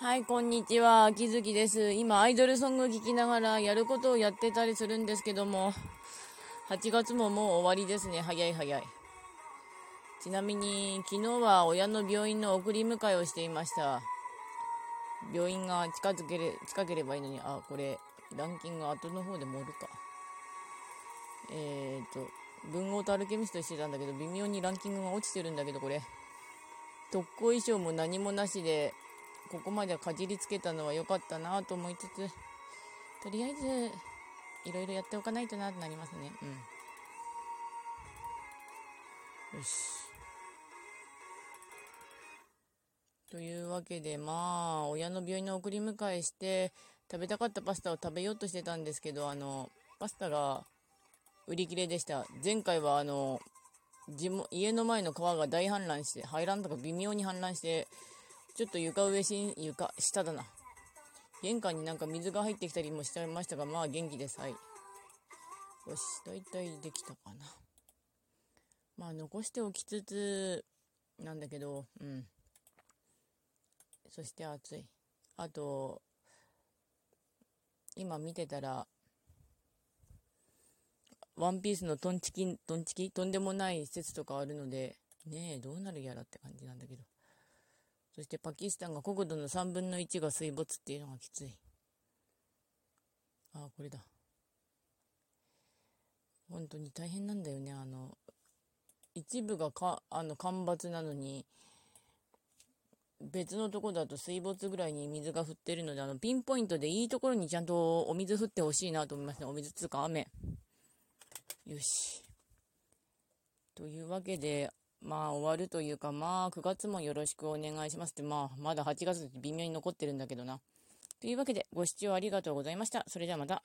はい、こんにちは。秋月です。今、アイドルソング聴きながらやることをやってたりするんですけども、8月ももう終わりですね。早い早い。ちなみに、昨日は親の病院の送り迎えをしていました。病院が近づけれ、近ければいいのに、あ、これ、ランキング後の方で盛るか。えーと、文豪とアルケミストしてたんだけど、微妙にランキングが落ちてるんだけど、これ。特攻衣装も何もなしで、ここまでかじりつけたのは良かったなと思いつつ、とりあえず、いろいろやっておかないとなってなりますね。うん。よし。というわけで、まあ、親の病院の送り迎えして、食べたかったパスタを食べようとしてたんですけど、あの、パスタが売り切れでした。前回は、あの、家の前の川が大氾濫して、排卵とか微妙に氾濫して、ちょっと床上し、床、下だな。玄関になんか水が入ってきたりもしちゃいましたが、まあ元気です。はい。よし、大体できたかな。まあ残しておきつつ、なんだけど、うん。そして暑い。あと、今見てたら、ワンピースのトンチキ、トンチキ？とんでもない施設とかあるので、ねえ、どうなるやらって感じなんだけど。そしてパキスタンが国土の3分の1が水没っていうのがきつい。ああ、これだ。本当に大変なんだよね。あの、一部がか、あの、干ばつなのに、別のとこだと水没ぐらいに水が降ってるので、あの、ピンポイントでいいところにちゃんとお水降ってほしいなと思いますね。お水つうか雨。よし。というわけで、まあ終わるというか、まあ9月もよろしくお願いしますって、まあまだ8月微妙に残ってるんだけどな。というわけでご視聴ありがとうございました。それではまた。